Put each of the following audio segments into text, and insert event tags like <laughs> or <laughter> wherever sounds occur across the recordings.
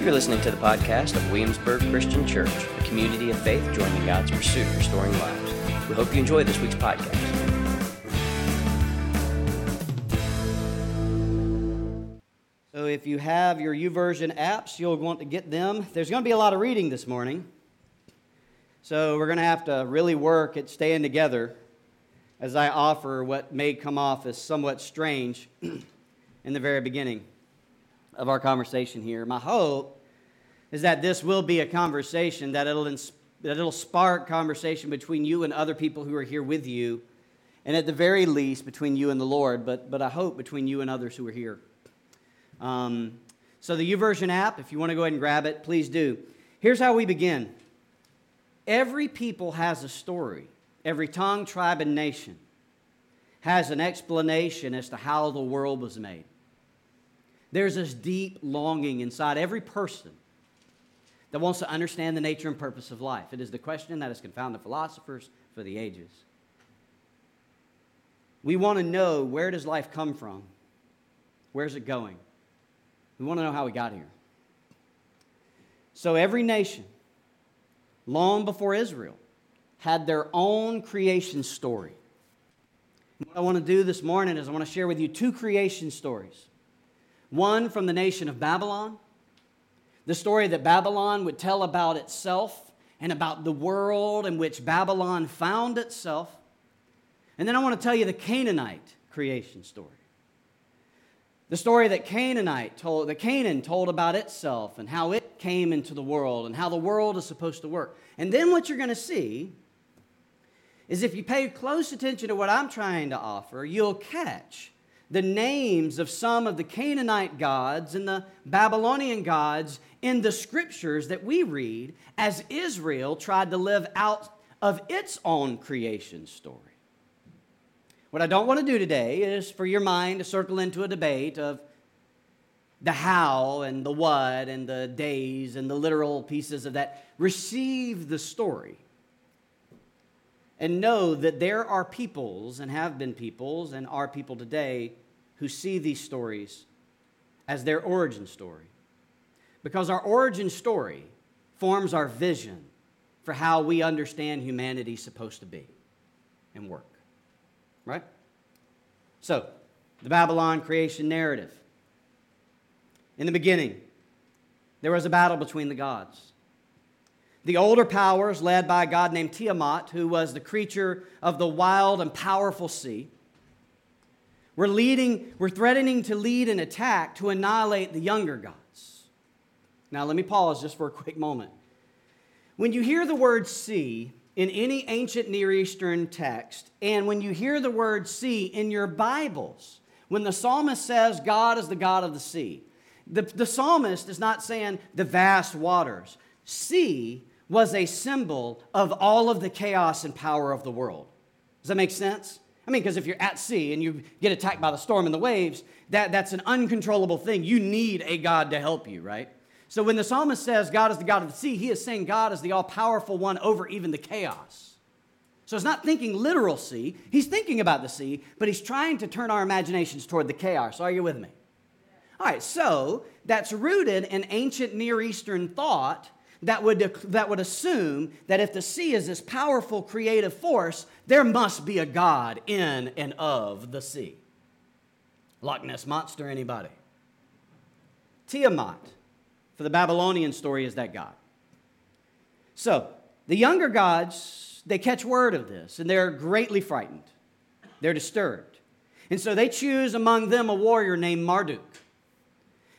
You're listening to the podcast of Williamsburg Christian Church, a community of faith joining God's pursuit of restoring lives. We hope you enjoy this week's podcast. So, if you have your YouVersion apps, you'll want to get them. There's going to be a lot of reading this morning. So, we're going to have to really work at staying together as I offer what may come off as somewhat strange <clears throat> in the very beginning of our conversation here. My hope is that this will be a conversation that it'll, that it'll spark conversation between you and other people who are here with you, and at the very least between you and the Lord, but, but I hope between you and others who are here. Um, so, the YouVersion app, if you want to go ahead and grab it, please do. Here's how we begin every people has a story, every tongue, tribe, and nation has an explanation as to how the world was made. There's this deep longing inside every person that wants to understand the nature and purpose of life. It is the question that has confounded philosophers for the ages. We want to know where does life come from? Where's it going? We want to know how we got here. So every nation, long before Israel, had their own creation story. What I want to do this morning is I want to share with you two creation stories. One from the nation of Babylon, the story that Babylon would tell about itself and about the world in which Babylon found itself. And then I want to tell you the Canaanite creation story. The story that Canaanite told, that Canaan told about itself and how it came into the world and how the world is supposed to work. And then what you're going to see is if you pay close attention to what I'm trying to offer, you'll catch the names of some of the Canaanite gods and the Babylonian gods in the scriptures that we read as Israel tried to live out of its own creation story. What I don't want to do today is for your mind to circle into a debate of the how and the what and the days and the literal pieces of that. Receive the story and know that there are peoples and have been peoples and are people today who see these stories as their origin story. Because our origin story forms our vision for how we understand humanity supposed to be and work. Right? So, the Babylon creation narrative. In the beginning, there was a battle between the gods. The older powers, led by a god named Tiamat, who was the creature of the wild and powerful sea, were, leading, were threatening to lead an attack to annihilate the younger gods. Now, let me pause just for a quick moment. When you hear the word sea in any ancient Near Eastern text, and when you hear the word sea in your Bibles, when the psalmist says God is the God of the sea, the, the psalmist is not saying the vast waters. Sea was a symbol of all of the chaos and power of the world. Does that make sense? I mean, because if you're at sea and you get attacked by the storm and the waves, that, that's an uncontrollable thing. You need a God to help you, right? So when the psalmist says God is the God of the sea, he is saying God is the all powerful one over even the chaos. So he's not thinking literal sea. He's thinking about the sea, but he's trying to turn our imaginations toward the chaos. Are you with me? All right, so that's rooted in ancient Near Eastern thought that would, that would assume that if the sea is this powerful creative force, there must be a God in and of the sea. Loch Ness Monster, anybody? Tiamat, for the Babylonian story, is that God. So, the younger gods, they catch word of this and they're greatly frightened. They're disturbed. And so they choose among them a warrior named Marduk.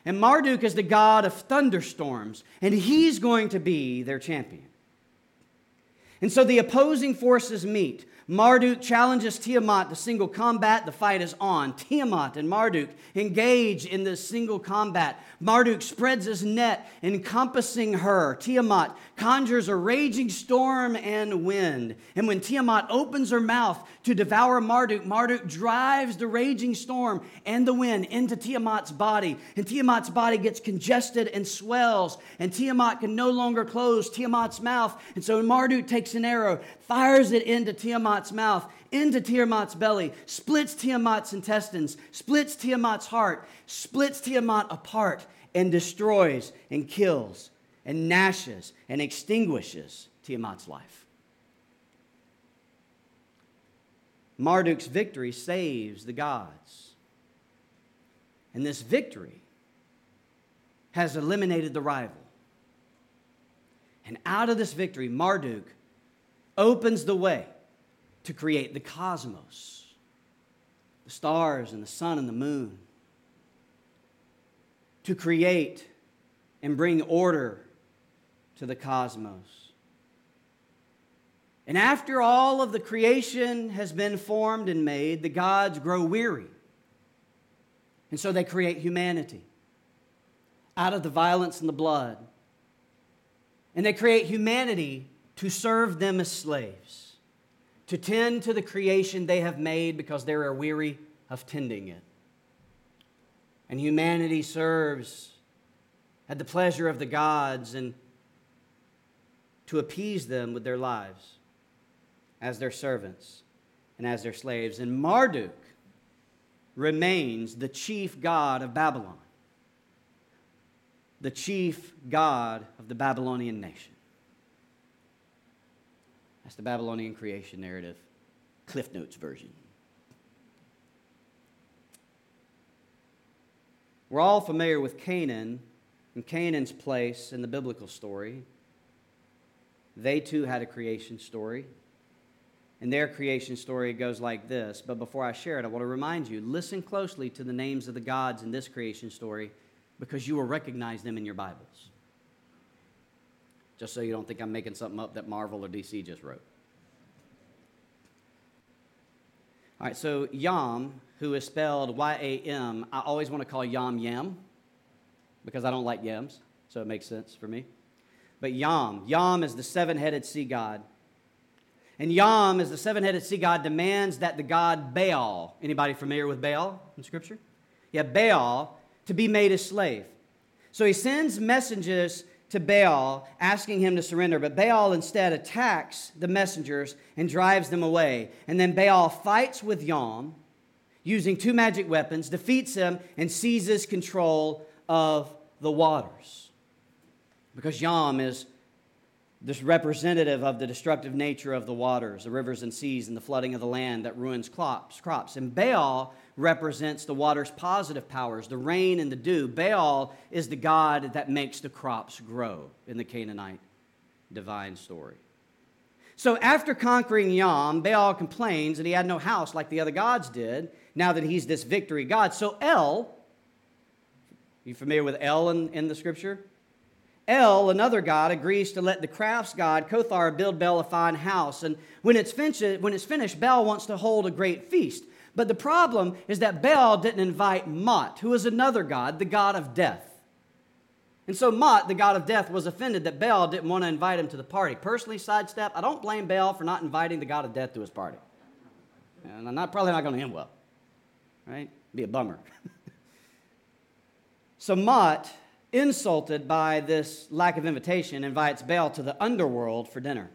And Marduk is the god of thunderstorms, and he's going to be their champion. And so the opposing forces meet. Marduk challenges Tiamat to single combat. The fight is on. Tiamat and Marduk engage in this single combat. Marduk spreads his net, encompassing her. Tiamat conjures a raging storm and wind. And when Tiamat opens her mouth to devour Marduk, Marduk drives the raging storm and the wind into Tiamat's body. And Tiamat's body gets congested and swells. And Tiamat can no longer close Tiamat's mouth. And so Marduk takes an arrow, fires it into Tiamat's mouth into Tiamat's belly, splits Tiamat's intestines, splits Tiamat's heart, splits Tiamat apart, and destroys and kills and gnashes and extinguishes Tiamat's life. Marduk's victory saves the gods. And this victory has eliminated the rival. And out of this victory, Marduk opens the way to create the cosmos, the stars and the sun and the moon, to create and bring order to the cosmos. And after all of the creation has been formed and made, the gods grow weary. And so they create humanity out of the violence and the blood. And they create humanity to serve them as slaves, to tend to the creation they have made because they are weary of tending it. And humanity serves at the pleasure of the gods and to appease them with their lives as their servants and as their slaves. And Marduk remains the chief god of Babylon, the chief god of the Babylonian nation. That's the Babylonian creation narrative, Cliff Notes version. We're all familiar with Canaan and Canaan's place in the biblical story. They too had a creation story. And their creation story goes like this. But before I share it, I want to remind you listen closely to the names of the gods in this creation story because you will recognize them in your Bibles. Just so you don't think I'm making something up that Marvel or DC just wrote. All right, so Yam, who is spelled Y A M, I always want to call Yam Yam because I don't like yams, so it makes sense for me. But Yam, Yam is the seven headed sea god. And Yam, as the seven headed sea god, demands that the god Baal, anybody familiar with Baal in Scripture? Yeah, Baal, to be made a slave. So he sends messengers to Baal asking him to surrender, but Baal instead attacks the messengers and drives them away. And then Baal fights with Yam using two magic weapons, defeats him, and seizes control of the waters. Because Yam is this representative of the destructive nature of the waters, the rivers and seas, and the flooding of the land that ruins crops. crops. And Baal represents the water's positive powers, the rain and the dew. Baal is the God that makes the crops grow in the Canaanite divine story. So after conquering Yam, Baal complains that he had no house like the other gods did, now that he's this victory God. So El, you familiar with El in, in the scripture? El, another god, agrees to let the crafts god Kothar build Bel a fine house. And when it's, finished, when it's finished, Bel wants to hold a great feast. But the problem is that Bel didn't invite Mot, who is another god, the god of death. And so Mot, the god of death, was offended that Bel didn't want to invite him to the party. Personally, sidestep, I don't blame Bel for not inviting the god of death to his party. And I'm not, probably not going to end well. Right? Be a bummer. <laughs> so Mot insulted by this lack of invitation, invites Baal to the underworld for dinner.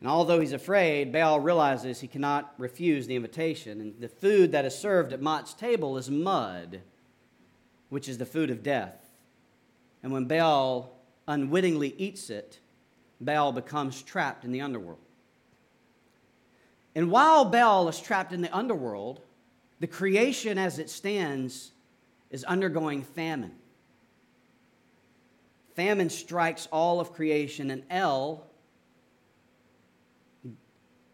And although he's afraid, Baal realizes he cannot refuse the invitation. And the food that is served at Mot's table is mud, which is the food of death. And when Baal unwittingly eats it, Baal becomes trapped in the underworld. And while Baal is trapped in the underworld, the creation as it stands is undergoing famine. Famine strikes all of creation, and El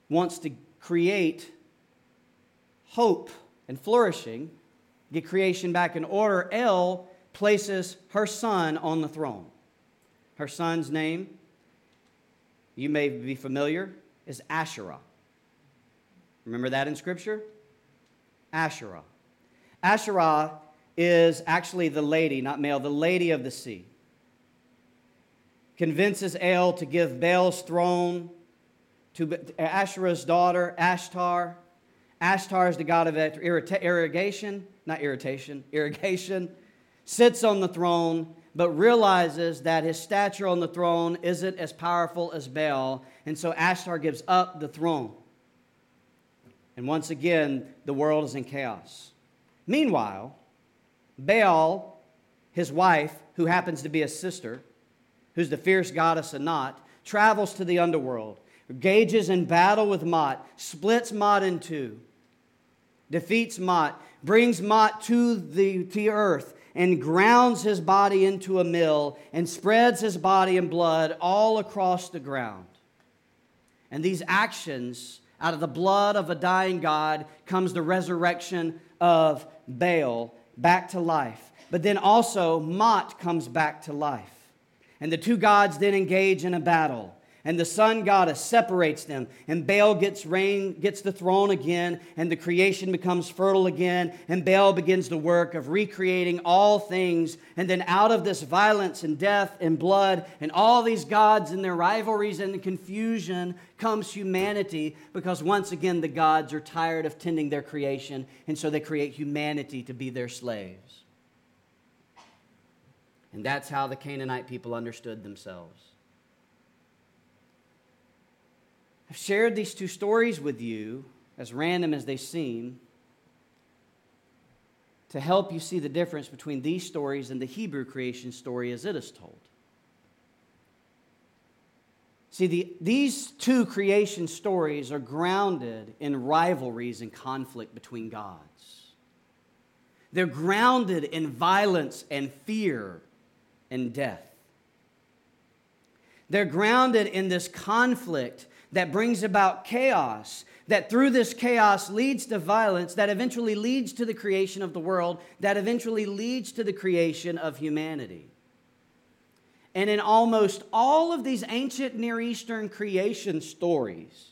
wants to create hope and flourishing, get creation back in order. El places her son on the throne. Her son's name, you may be familiar, is Asherah. Remember that in Scripture? Asherah. Asherah is actually the lady, not male, the lady of the sea. Convinces El to give Baal's throne to Asherah's daughter, Ashtar. Ashtar is the god of irrigation, not irritation, irrigation. Sits on the throne, but realizes that his stature on the throne isn't as powerful as Baal, and so Ashtar gives up the throne. And once again, the world is in chaos. Meanwhile, Baal his wife, who happens to be a sister, who's the fierce goddess Anat, travels to the underworld, engages in battle with Mot, splits Mot in two, defeats Mot, brings Mot to the, to earth, and grounds his body into a mill and spreads his body and blood all across the ground. And these actions, out of the blood of a dying God, comes the resurrection of Baal back to life. But then also, Mot comes back to life. And the two gods then engage in a battle and the sun goddess separates them. And baal gets rain gets the throne again and the creation becomes fertile again and baal begins the work of recreating all things. And then out of this violence and death and blood and all these gods and their rivalries and confusion comes humanity because once again the gods are tired of tending their creation and so they create humanity to be their slaves. And that's how the canaanite people understood themselves I've shared these two stories with you, as random as they seem, to help you see the difference between these stories and the Hebrew creation story as it is told. See, the, these two creation stories are grounded in rivalries and conflict between gods. They're grounded in violence and fear and death. They're grounded in this conflict that brings about chaos, that through this chaos leads to violence, that eventually leads to the creation of the world, that eventually leads to the creation of humanity. And in almost all of these ancient Near Eastern creation stories,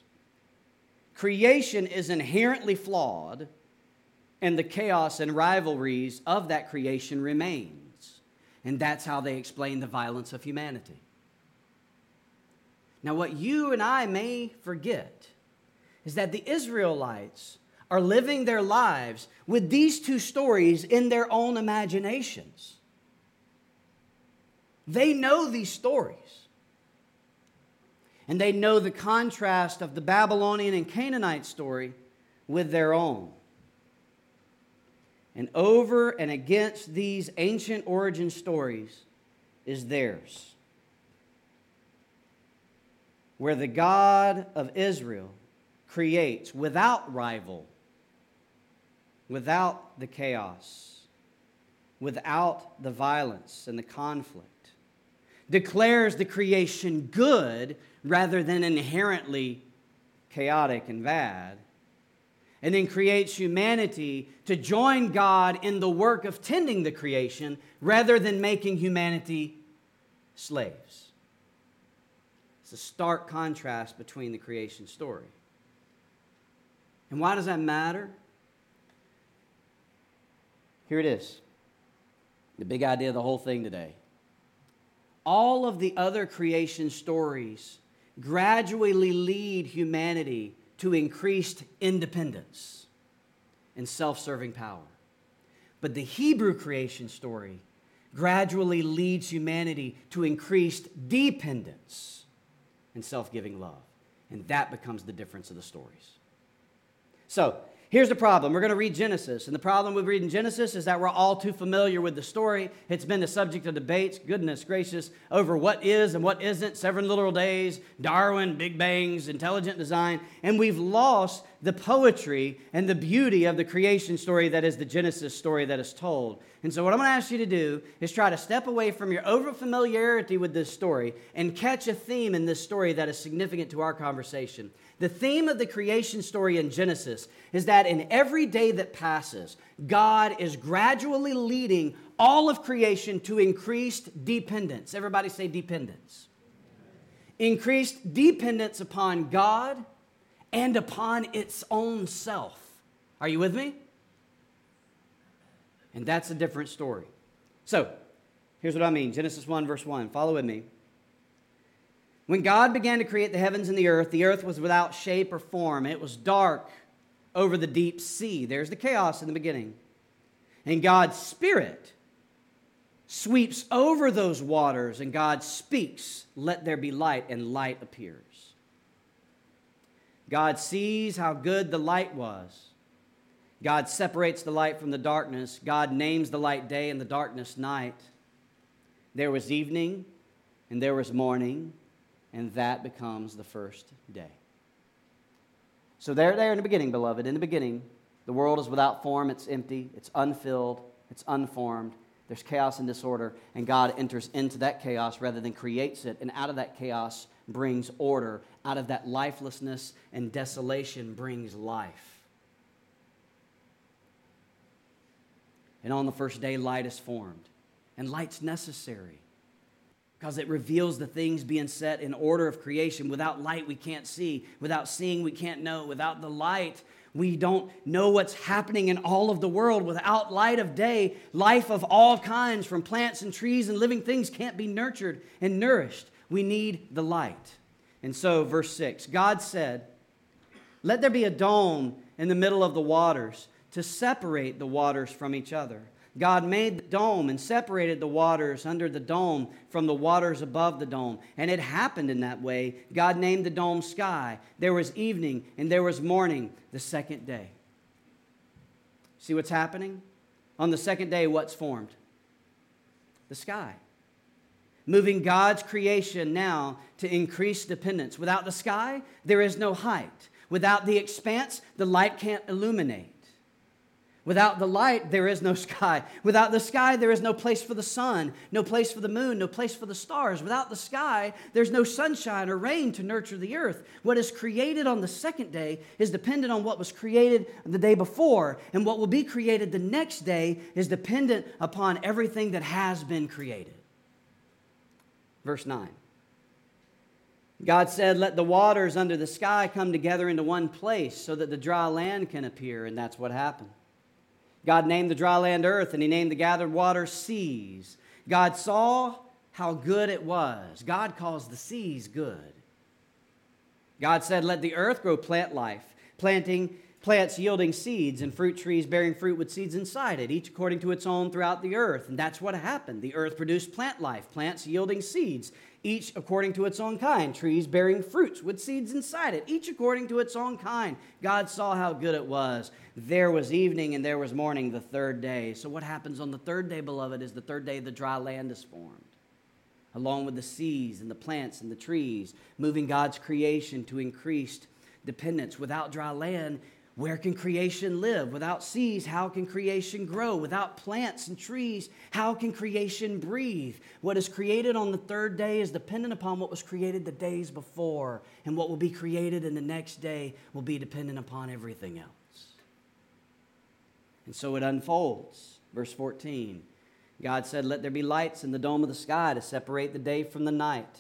creation is inherently flawed, and the chaos and rivalries of that creation remains. And that's how they explain the violence of humanity. Now, what you and I may forget is that the Israelites are living their lives with these two stories in their own imaginations. They know these stories. And they know the contrast of the Babylonian and Canaanite story with their own. And over and against these ancient origin stories is theirs where the God of Israel creates without rival, without the chaos, without the violence and the conflict, declares the creation good rather than inherently chaotic and bad, and then creates humanity to join God in the work of tending the creation rather than making humanity slaves. It's a stark contrast between the creation story. And why does that matter? Here it is the big idea of the whole thing today. All of the other creation stories gradually lead humanity to increased independence and self serving power. But the Hebrew creation story gradually leads humanity to increased dependence and self giving love. And that becomes the difference of the stories. So, Here's the problem. We're going to read Genesis. And the problem with reading Genesis is that we're all too familiar with the story. It's been the subject of debates, goodness gracious, over what is and what isn't, seven literal days, Darwin, Big Bangs, intelligent design. And we've lost the poetry and the beauty of the creation story that is the Genesis story that is told. And so, what I'm going to ask you to do is try to step away from your over familiarity with this story and catch a theme in this story that is significant to our conversation. The theme of the creation story in Genesis is that in every day that passes, God is gradually leading all of creation to increased dependence. Everybody say dependence. Increased dependence upon God and upon its own self. Are you with me? And that's a different story. So, here's what I mean Genesis 1, verse 1. Follow with me. When God began to create the heavens and the earth, the earth was without shape or form. It was dark over the deep sea. There's the chaos in the beginning. And God's Spirit sweeps over those waters, and God speaks, Let there be light, and light appears. God sees how good the light was. God separates the light from the darkness. God names the light day and the darkness night. There was evening and there was morning, and that becomes the first day. So, there, there in the beginning, beloved, in the beginning, the world is without form, it's empty, it's unfilled, it's unformed. There's chaos and disorder, and God enters into that chaos rather than creates it. And out of that chaos brings order. Out of that lifelessness and desolation brings life. And on the first day, light is formed. And light's necessary because it reveals the things being set in order of creation. Without light, we can't see. Without seeing, we can't know. Without the light, we don't know what's happening in all of the world. Without light of day, life of all kinds, from plants and trees and living things, can't be nurtured and nourished. We need the light. And so, verse 6 God said, Let there be a dome in the middle of the waters to separate the waters from each other. God made the dome and separated the waters under the dome from the waters above the dome. And it happened in that way. God named the dome sky. There was evening and there was morning the second day. See what's happening? On the second day, what's formed? The sky. Moving God's creation now to increase dependence. Without the sky, there is no height. Without the expanse, the light can't illuminate. Without the light, there is no sky. Without the sky, there is no place for the sun, no place for the moon, no place for the stars. Without the sky, there's no sunshine or rain to nurture the earth. What is created on the second day is dependent on what was created the day before, and what will be created the next day is dependent upon everything that has been created. Verse 9. God said, Let the waters under the sky come together into one place so that the dry land can appear, and that's what happened. God named the dry land earth, and he named the gathered water seas. God saw how good it was. God calls the seas good. God said, Let the earth grow plant life, planting plants yielding seeds and fruit trees bearing fruit with seeds inside it, each according to its own throughout the earth. And that's what happened. The earth produced plant life, plants yielding seeds, each according to its own kind, trees bearing fruits with seeds inside it, each according to its own kind. God saw how good it was. There was evening and there was morning the third day. So, what happens on the third day, beloved, is the third day the dry land is formed, along with the seas and the plants and the trees, moving God's creation to increased dependence. Without dry land, where can creation live? Without seas, how can creation grow? Without plants and trees, how can creation breathe? What is created on the third day is dependent upon what was created the days before, and what will be created in the next day will be dependent upon everything else. And so it unfolds. Verse 14 God said, Let there be lights in the dome of the sky to separate the day from the night.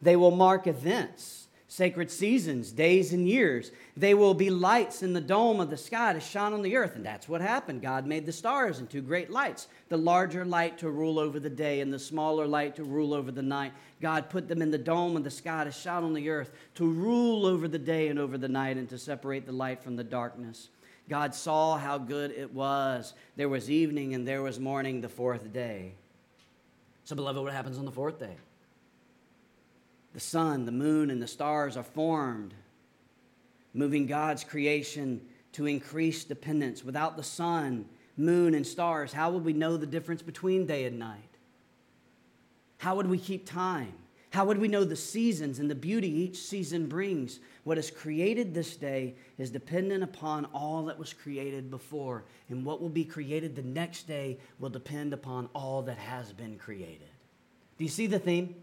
They will mark events sacred seasons, days, and years. They will be lights in the dome of the sky to shine on the earth. And that's what happened. God made the stars into great lights the larger light to rule over the day, and the smaller light to rule over the night. God put them in the dome of the sky to shine on the earth, to rule over the day and over the night, and to separate the light from the darkness. God saw how good it was. There was evening and there was morning the fourth day. So, beloved, what happens on the fourth day? The sun, the moon, and the stars are formed, moving God's creation to increase dependence. Without the sun, moon, and stars, how would we know the difference between day and night? How would we keep time? How would we know the seasons and the beauty each season brings? What is created this day is dependent upon all that was created before, and what will be created the next day will depend upon all that has been created. Do you see the theme?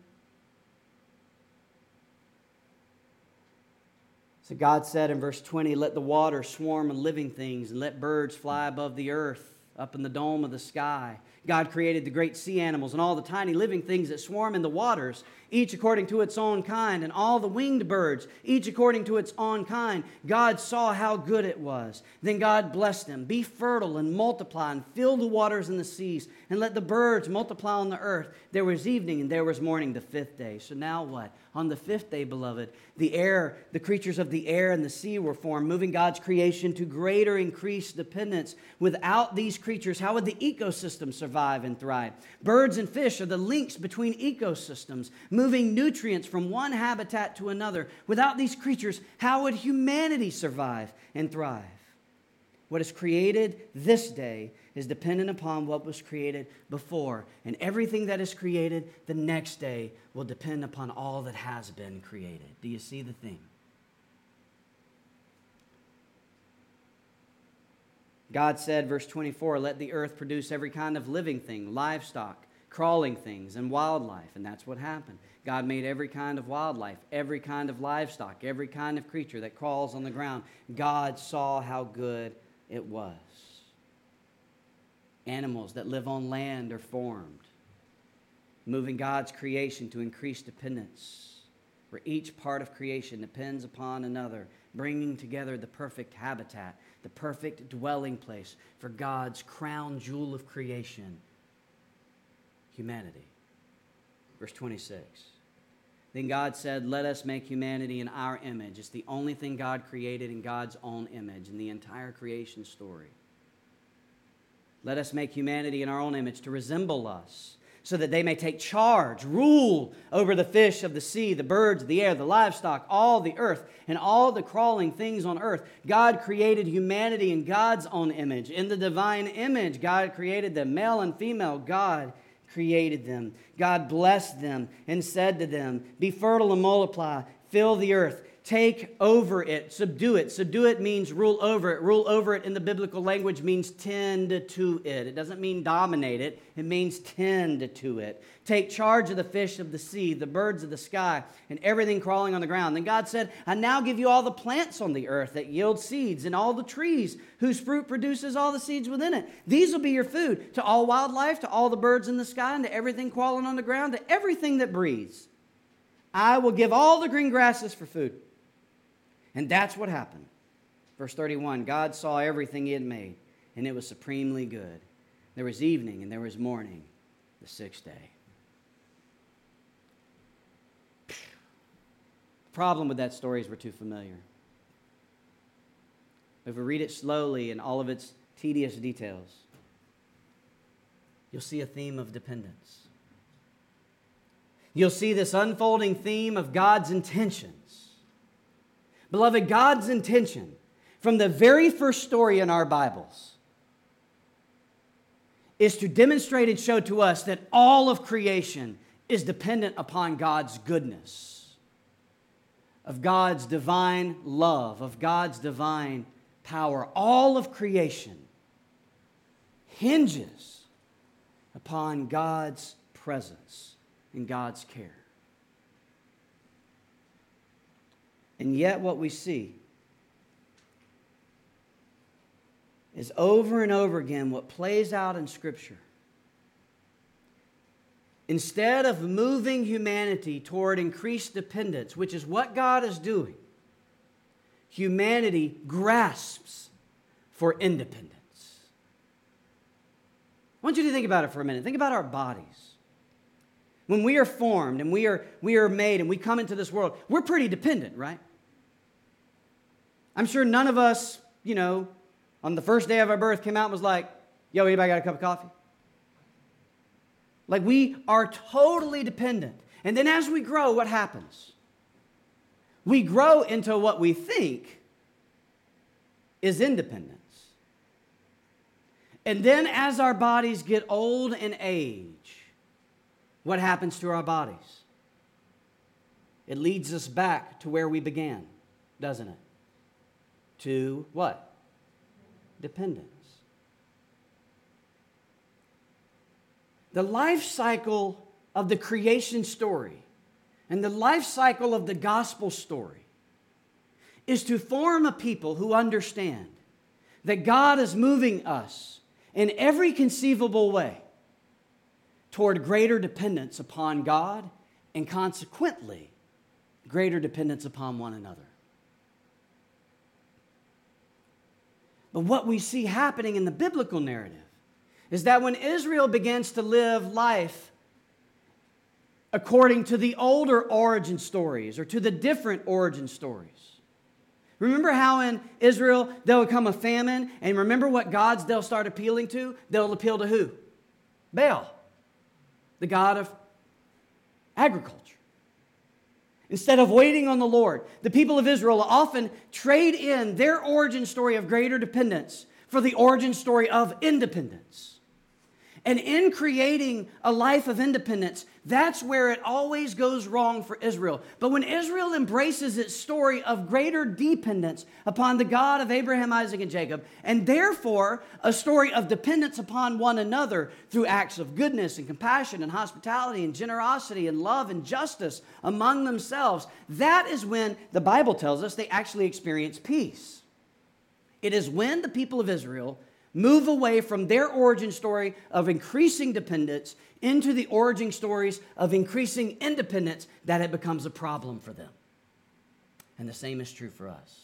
So God said in verse 20, Let the water swarm with living things, and let birds fly above the earth, up in the dome of the sky. God created the great sea animals and all the tiny living things that swarm in the waters each according to its own kind, and all the winged birds, each according to its own kind. God saw how good it was. Then God blessed them Be fertile and multiply, and fill the waters and the seas, and let the birds multiply on the earth. There was evening and there was morning the fifth day. So now what? On the fifth day, beloved, the air, the creatures of the air and the sea were formed, moving God's creation to greater increased dependence. Without these creatures, how would the ecosystem survive and thrive? Birds and fish are the links between ecosystems moving nutrients from one habitat to another. Without these creatures, how would humanity survive and thrive? What is created this day is dependent upon what was created before. And everything that is created the next day will depend upon all that has been created. Do you see the theme? God said, verse 24, let the earth produce every kind of living thing, livestock, crawling things, and wildlife. And that's what happened. God made every kind of wildlife, every kind of livestock, every kind of creature that crawls on the ground. God saw how good it was. Animals that live on land are formed, moving God's creation to increase dependence, where each part of creation depends upon another, bringing together the perfect habitat, the perfect dwelling place for God's crown jewel of creation, humanity. Verse 26. Then God said, Let us make humanity in our image. It's the only thing God created in God's own image in the entire creation story. Let us make humanity in our own image to resemble us, so that they may take charge, rule over the fish of the sea, the birds of the air, the livestock, all the earth, and all the crawling things on earth. God created humanity in God's own image. In the divine image, God created them, male and female. God created them. God blessed them and said to them, Be fertile and multiply, fill the earth, take over it, subdue it. Subdue it means rule over it. Rule over it in the biblical language means tend to it. It doesn't mean dominate it, it means tend to it. Take charge of the fish of the sea, the birds of the sky, and everything crawling on the ground. Then God said, I now give you all the plants on the earth that yield seeds, and all the trees whose fruit produces all the seeds within it. These will be your food to all wildlife, to all the birds in the sky, and to everything crawling on the ground, to everything that breathes. I will give all the green grasses for food. And that's what happened. Verse 31 God saw everything he had made, and it was supremely good. There was evening and there was morning, the sixth day. The problem with that story is we're too familiar. If we read it slowly in all of its tedious details, you'll see a theme of dependence. You'll see this unfolding theme of God's intentions. Beloved, God's intention from the very first story in our Bibles is to demonstrate and show to us that all of creation is dependent upon God's goodness of God's divine love, of God's divine power. All of creation hinges upon God's presence and God's care. And yet, what we see is over and over again what plays out in Scripture Instead of moving humanity toward increased dependence, which is what God is doing, humanity grasps for independence. I want you to think about it for a minute. Think about our bodies. When we are formed and we are, we are made and we come into this world, we're pretty dependent, right? I'm sure none of us, you know, on the first day of our birth came out and was like, yo, anybody got a cup of coffee? Like we are totally dependent. And then as we grow, what happens? We grow into what we think is independence. And then as our bodies get old and age, what happens to our bodies? It leads us back to where we began, doesn't it? To what? Dependence. the life cycle of the creation story and the life cycle of the gospel story is to form a people who understand that God is moving us in every conceivable way toward greater dependence upon God and consequently greater dependence upon one another. But what we see happening in the biblical narrative is that when Israel begins to live life according to the older origin stories or to the different origin stories, Remember how in Israel there'll come a famine, and remember what gods they'll start appealing to? They'll appeal to who? Baal, the god of agriculture. Instead of waiting on the Lord, the people of Israel often trade in their origin story of greater dependence for the origin story of independence. And in creating a life of independence, that's where it always goes wrong for Israel. But when Israel embraces its story of greater dependence upon the God of Abraham, Isaac, and Jacob, and therefore a story of dependence upon one another through acts of goodness and compassion and hospitality and generosity and love and justice among themselves, that is when the Bible tells us they actually experience peace. It is when the people of Israel move away from their origin story of increasing dependence into the origin stories of increasing independence that it becomes a problem for them. And the same is true for us.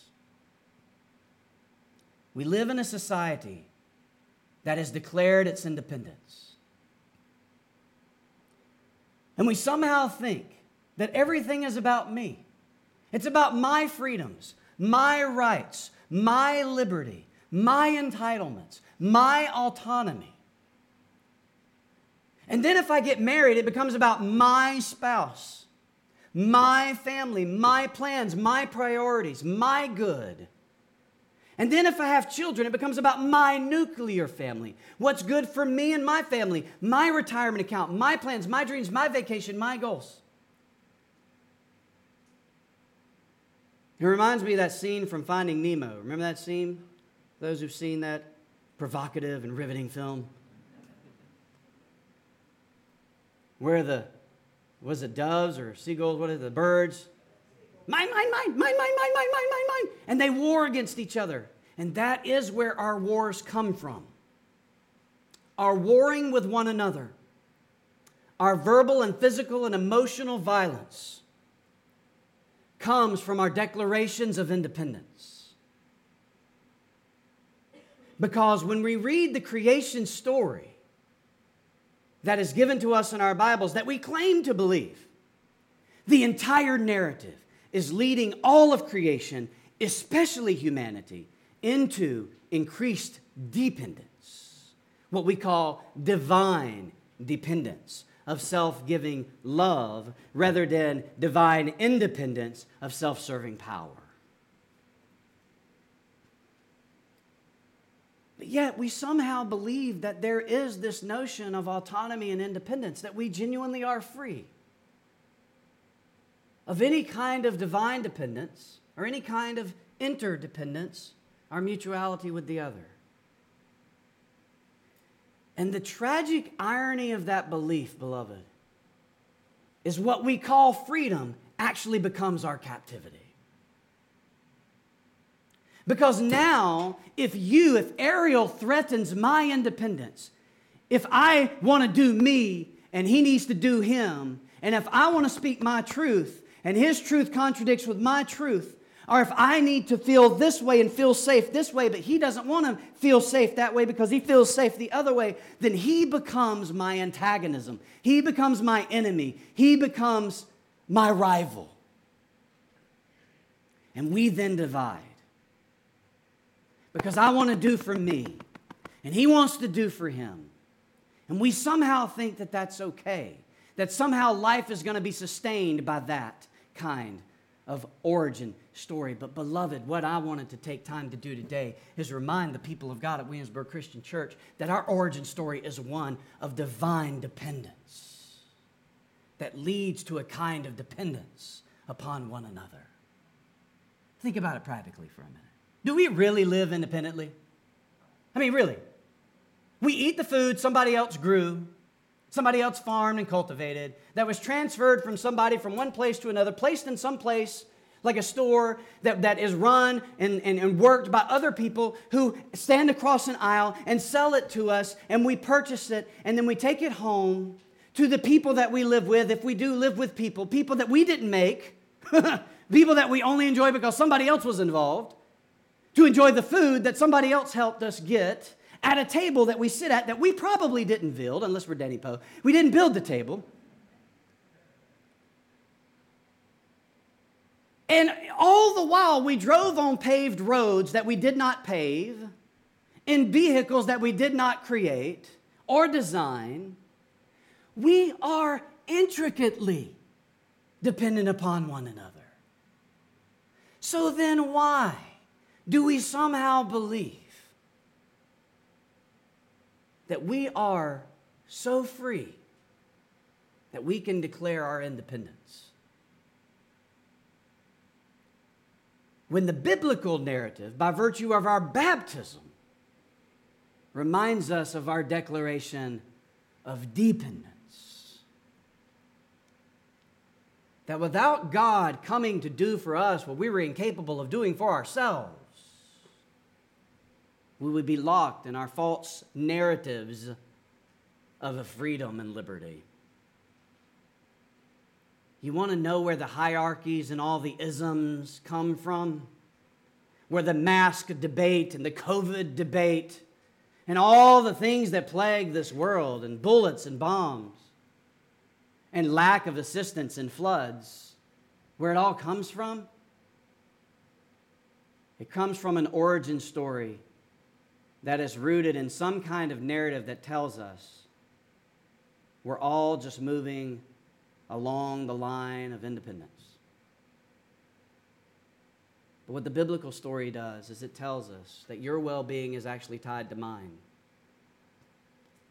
We live in a society that has declared its independence. And we somehow think that everything is about me. It's about my freedoms, my rights, my liberty my entitlements, my autonomy. And then if I get married, it becomes about my spouse, my family, my plans, my priorities, my good. And then if I have children, it becomes about my nuclear family. What's good for me and my family, my retirement account, my plans, my dreams, my vacation, my goals. It reminds me of that scene from Finding Nemo. Remember that scene? Those who've seen that provocative and riveting film. Where the, was it doves or seagulls? What are the birds? Mine, mine, mine, mine, mine, mine, mine, mine, mine, mine. And they war against each other. And that is where our wars come from. Our warring with one another, our verbal and physical and emotional violence comes from our declarations of independence. Because when we read the creation story that is given to us in our Bibles that we claim to believe, the entire narrative is leading all of creation, especially humanity, into increased dependence, what we call divine dependence of self giving love rather than divine independence of self serving power. But yet, we somehow believe that there is this notion of autonomy and independence, that we genuinely are free of any kind of divine dependence or any kind of interdependence, our mutuality with the other. And the tragic irony of that belief, beloved, is what we call freedom actually becomes our captivity. Because now, if you, if Ariel threatens my independence, if I want to do me and he needs to do him, and if I want to speak my truth and his truth contradicts with my truth, or if I need to feel this way and feel safe this way, but he doesn't want to feel safe that way because he feels safe the other way, then he becomes my antagonism. He becomes my enemy. He becomes my rival. And we then divide because I want to do for me, and He wants to do for Him. And we somehow think that that's okay, that somehow life is going to be sustained by that kind of origin story. But, beloved, what I wanted to take time to do today is remind the people of God at Williamsburg Christian Church that our origin story is one of divine dependence that leads to a kind of dependence upon one another. Think about it practically for a minute. Do we really live independently? I mean, really. We eat the food somebody else grew, somebody else farmed and cultivated, that was transferred from somebody from one place to another, placed in some place like a store that, that is run and, and, and worked by other people who stand across an aisle and sell it to us, and we purchase it, and then we take it home to the people that we live with, if we do live with people, people that we didn't make, <laughs> people that we only enjoy because somebody else was involved to enjoy the food that somebody else helped us get at a table that we sit at that we probably didn't build, unless we're Danny Poe. We didn't build the table. And all the while, we drove on paved roads that we did not pave, in vehicles that we did not create or design. We are intricately dependent upon one another. So then, why? Do we somehow believe that we are so free that we can declare our independence. When the biblical narrative, by virtue of our baptism, reminds us of our declaration of dependence. That without God coming to do for us what we were incapable of doing for ourselves, we would be locked in our false narratives of freedom and liberty. You want to know where the hierarchies and all the isms come from? Where the mask debate and the COVID debate and all the things that plague this world and bullets and bombs and lack of assistance and floods, where it all comes from? It comes from an origin story that is rooted in some kind of narrative that tells us we're all just moving along the line of independence. But what the biblical story does is it tells us that your well being is actually tied to mine,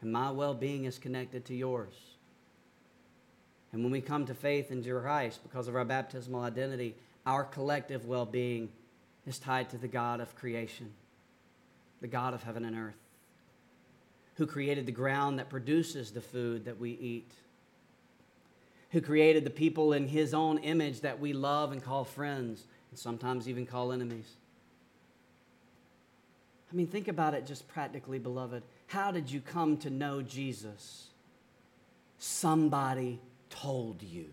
and my well being is connected to yours. And when we come to faith in Christ because of our baptismal identity, our collective well being is tied to the God of creation the God of heaven and earth, who created the ground that produces the food that we eat, who created the people in his own image that we love and call friends, and sometimes even call enemies. I mean, think about it just practically, beloved. How did you come to know Jesus? Somebody told you.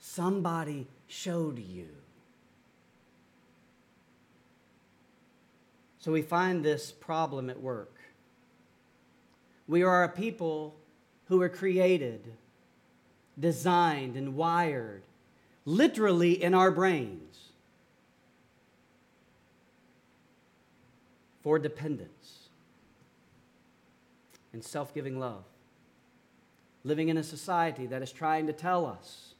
Somebody showed you. So we find this problem at work. We are a people who are created, designed, and wired literally in our brains for dependence and self giving love. Living in a society that is trying to tell us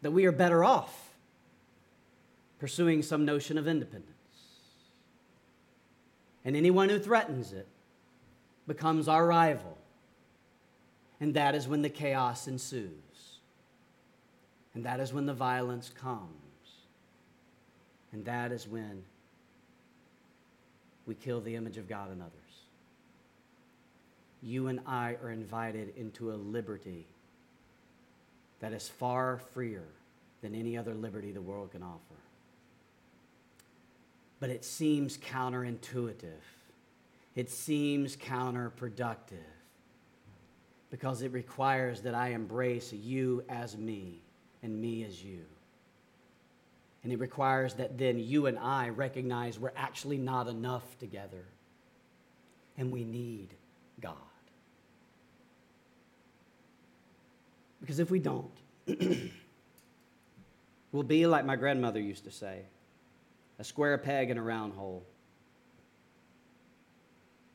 that we are better off pursuing some notion of independence and anyone who threatens it becomes our rival. And that is when the chaos ensues. And that is when the violence comes. And that is when we kill the image of God in others. You and I are invited into a liberty that is far freer than any other liberty the world can offer but it seems counterintuitive. It seems counterproductive because it requires that I embrace you as me and me as you. And it requires that then you and I recognize we're actually not enough together and we need God. Because if we don't, <clears throat> we'll be like my grandmother used to say a square peg in a round hole.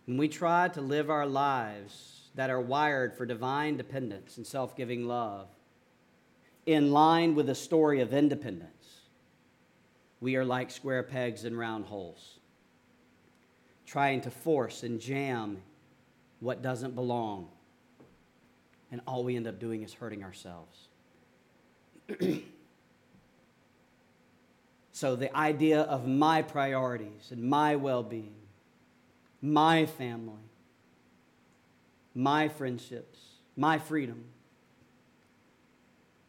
When we try to live our lives that are wired for divine dependence and self giving love, in line with the story of independence, we are like square pegs in round holes, trying to force and jam what doesn't belong. And all we end up doing is hurting ourselves. <clears throat> So, the idea of my priorities and my well being, my family, my friendships, my freedom,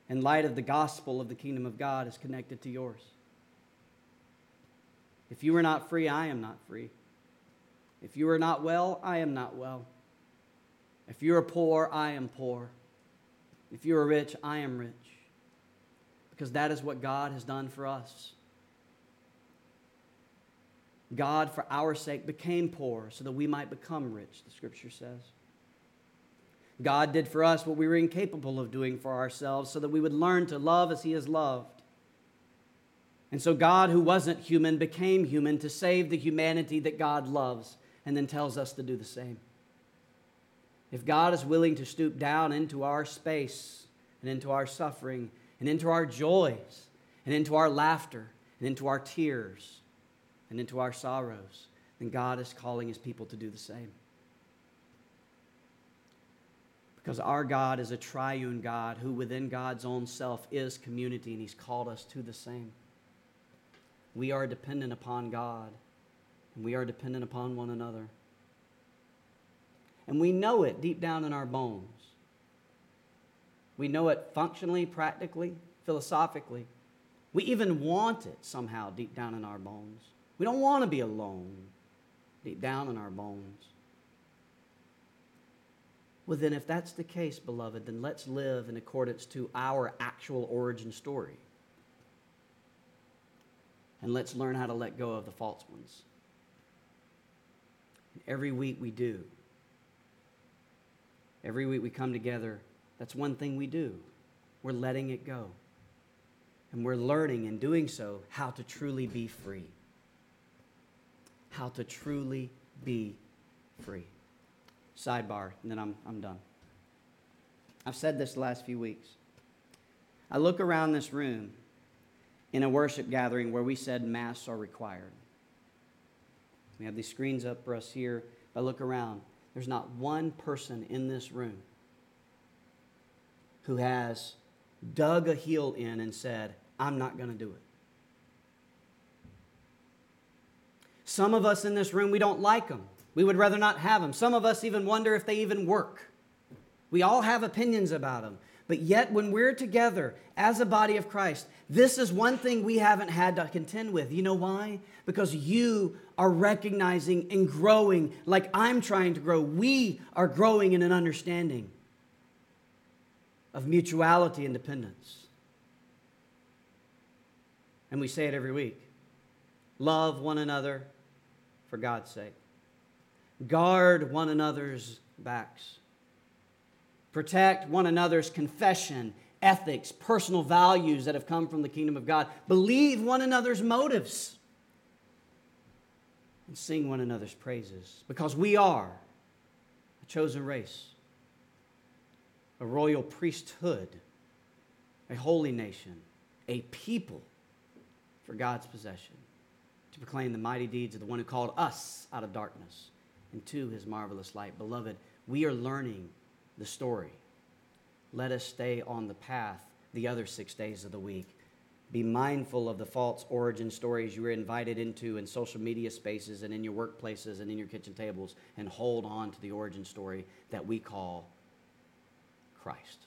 in light of the gospel of the kingdom of God, is connected to yours. If you are not free, I am not free. If you are not well, I am not well. If you are poor, I am poor. If you are rich, I am rich. Because that is what God has done for us. God, for our sake, became poor so that we might become rich, the scripture says. God did for us what we were incapable of doing for ourselves so that we would learn to love as He has loved. And so, God, who wasn't human, became human to save the humanity that God loves and then tells us to do the same. If God is willing to stoop down into our space and into our suffering and into our joys and into our laughter and into our tears, and into our sorrows, then God is calling his people to do the same. Because our God is a triune God who, within God's own self, is community, and he's called us to the same. We are dependent upon God, and we are dependent upon one another. And we know it deep down in our bones. We know it functionally, practically, philosophically. We even want it somehow deep down in our bones. We don't want to be alone deep down in our bones. Well, then, if that's the case, beloved, then let's live in accordance to our actual origin story. And let's learn how to let go of the false ones. And every week we do. Every week we come together. That's one thing we do. We're letting it go. And we're learning in doing so how to truly be free. How to truly be free. Sidebar, and then I'm, I'm done. I've said this the last few weeks. I look around this room in a worship gathering where we said masks are required. We have these screens up for us here. If I look around, there's not one person in this room who has dug a heel in and said, I'm not going to do it. Some of us in this room, we don't like them. We would rather not have them. Some of us even wonder if they even work. We all have opinions about them. But yet, when we're together as a body of Christ, this is one thing we haven't had to contend with. You know why? Because you are recognizing and growing like I'm trying to grow. We are growing in an understanding of mutuality and dependence. And we say it every week love one another for God's sake. Guard one another's backs. Protect one another's confession, ethics, personal values that have come from the kingdom of God. Believe one another's motives. And sing one another's praises because we are a chosen race, a royal priesthood, a holy nation, a people for God's possession, to proclaim the mighty deeds of the one who called us out of darkness into his marvelous light. Beloved, we are learning the story. Let us stay on the path the other six days of the week. Be mindful of the false origin stories you are invited into in social media spaces and in your workplaces and in your kitchen tables, and hold on to the origin story that we call Christ.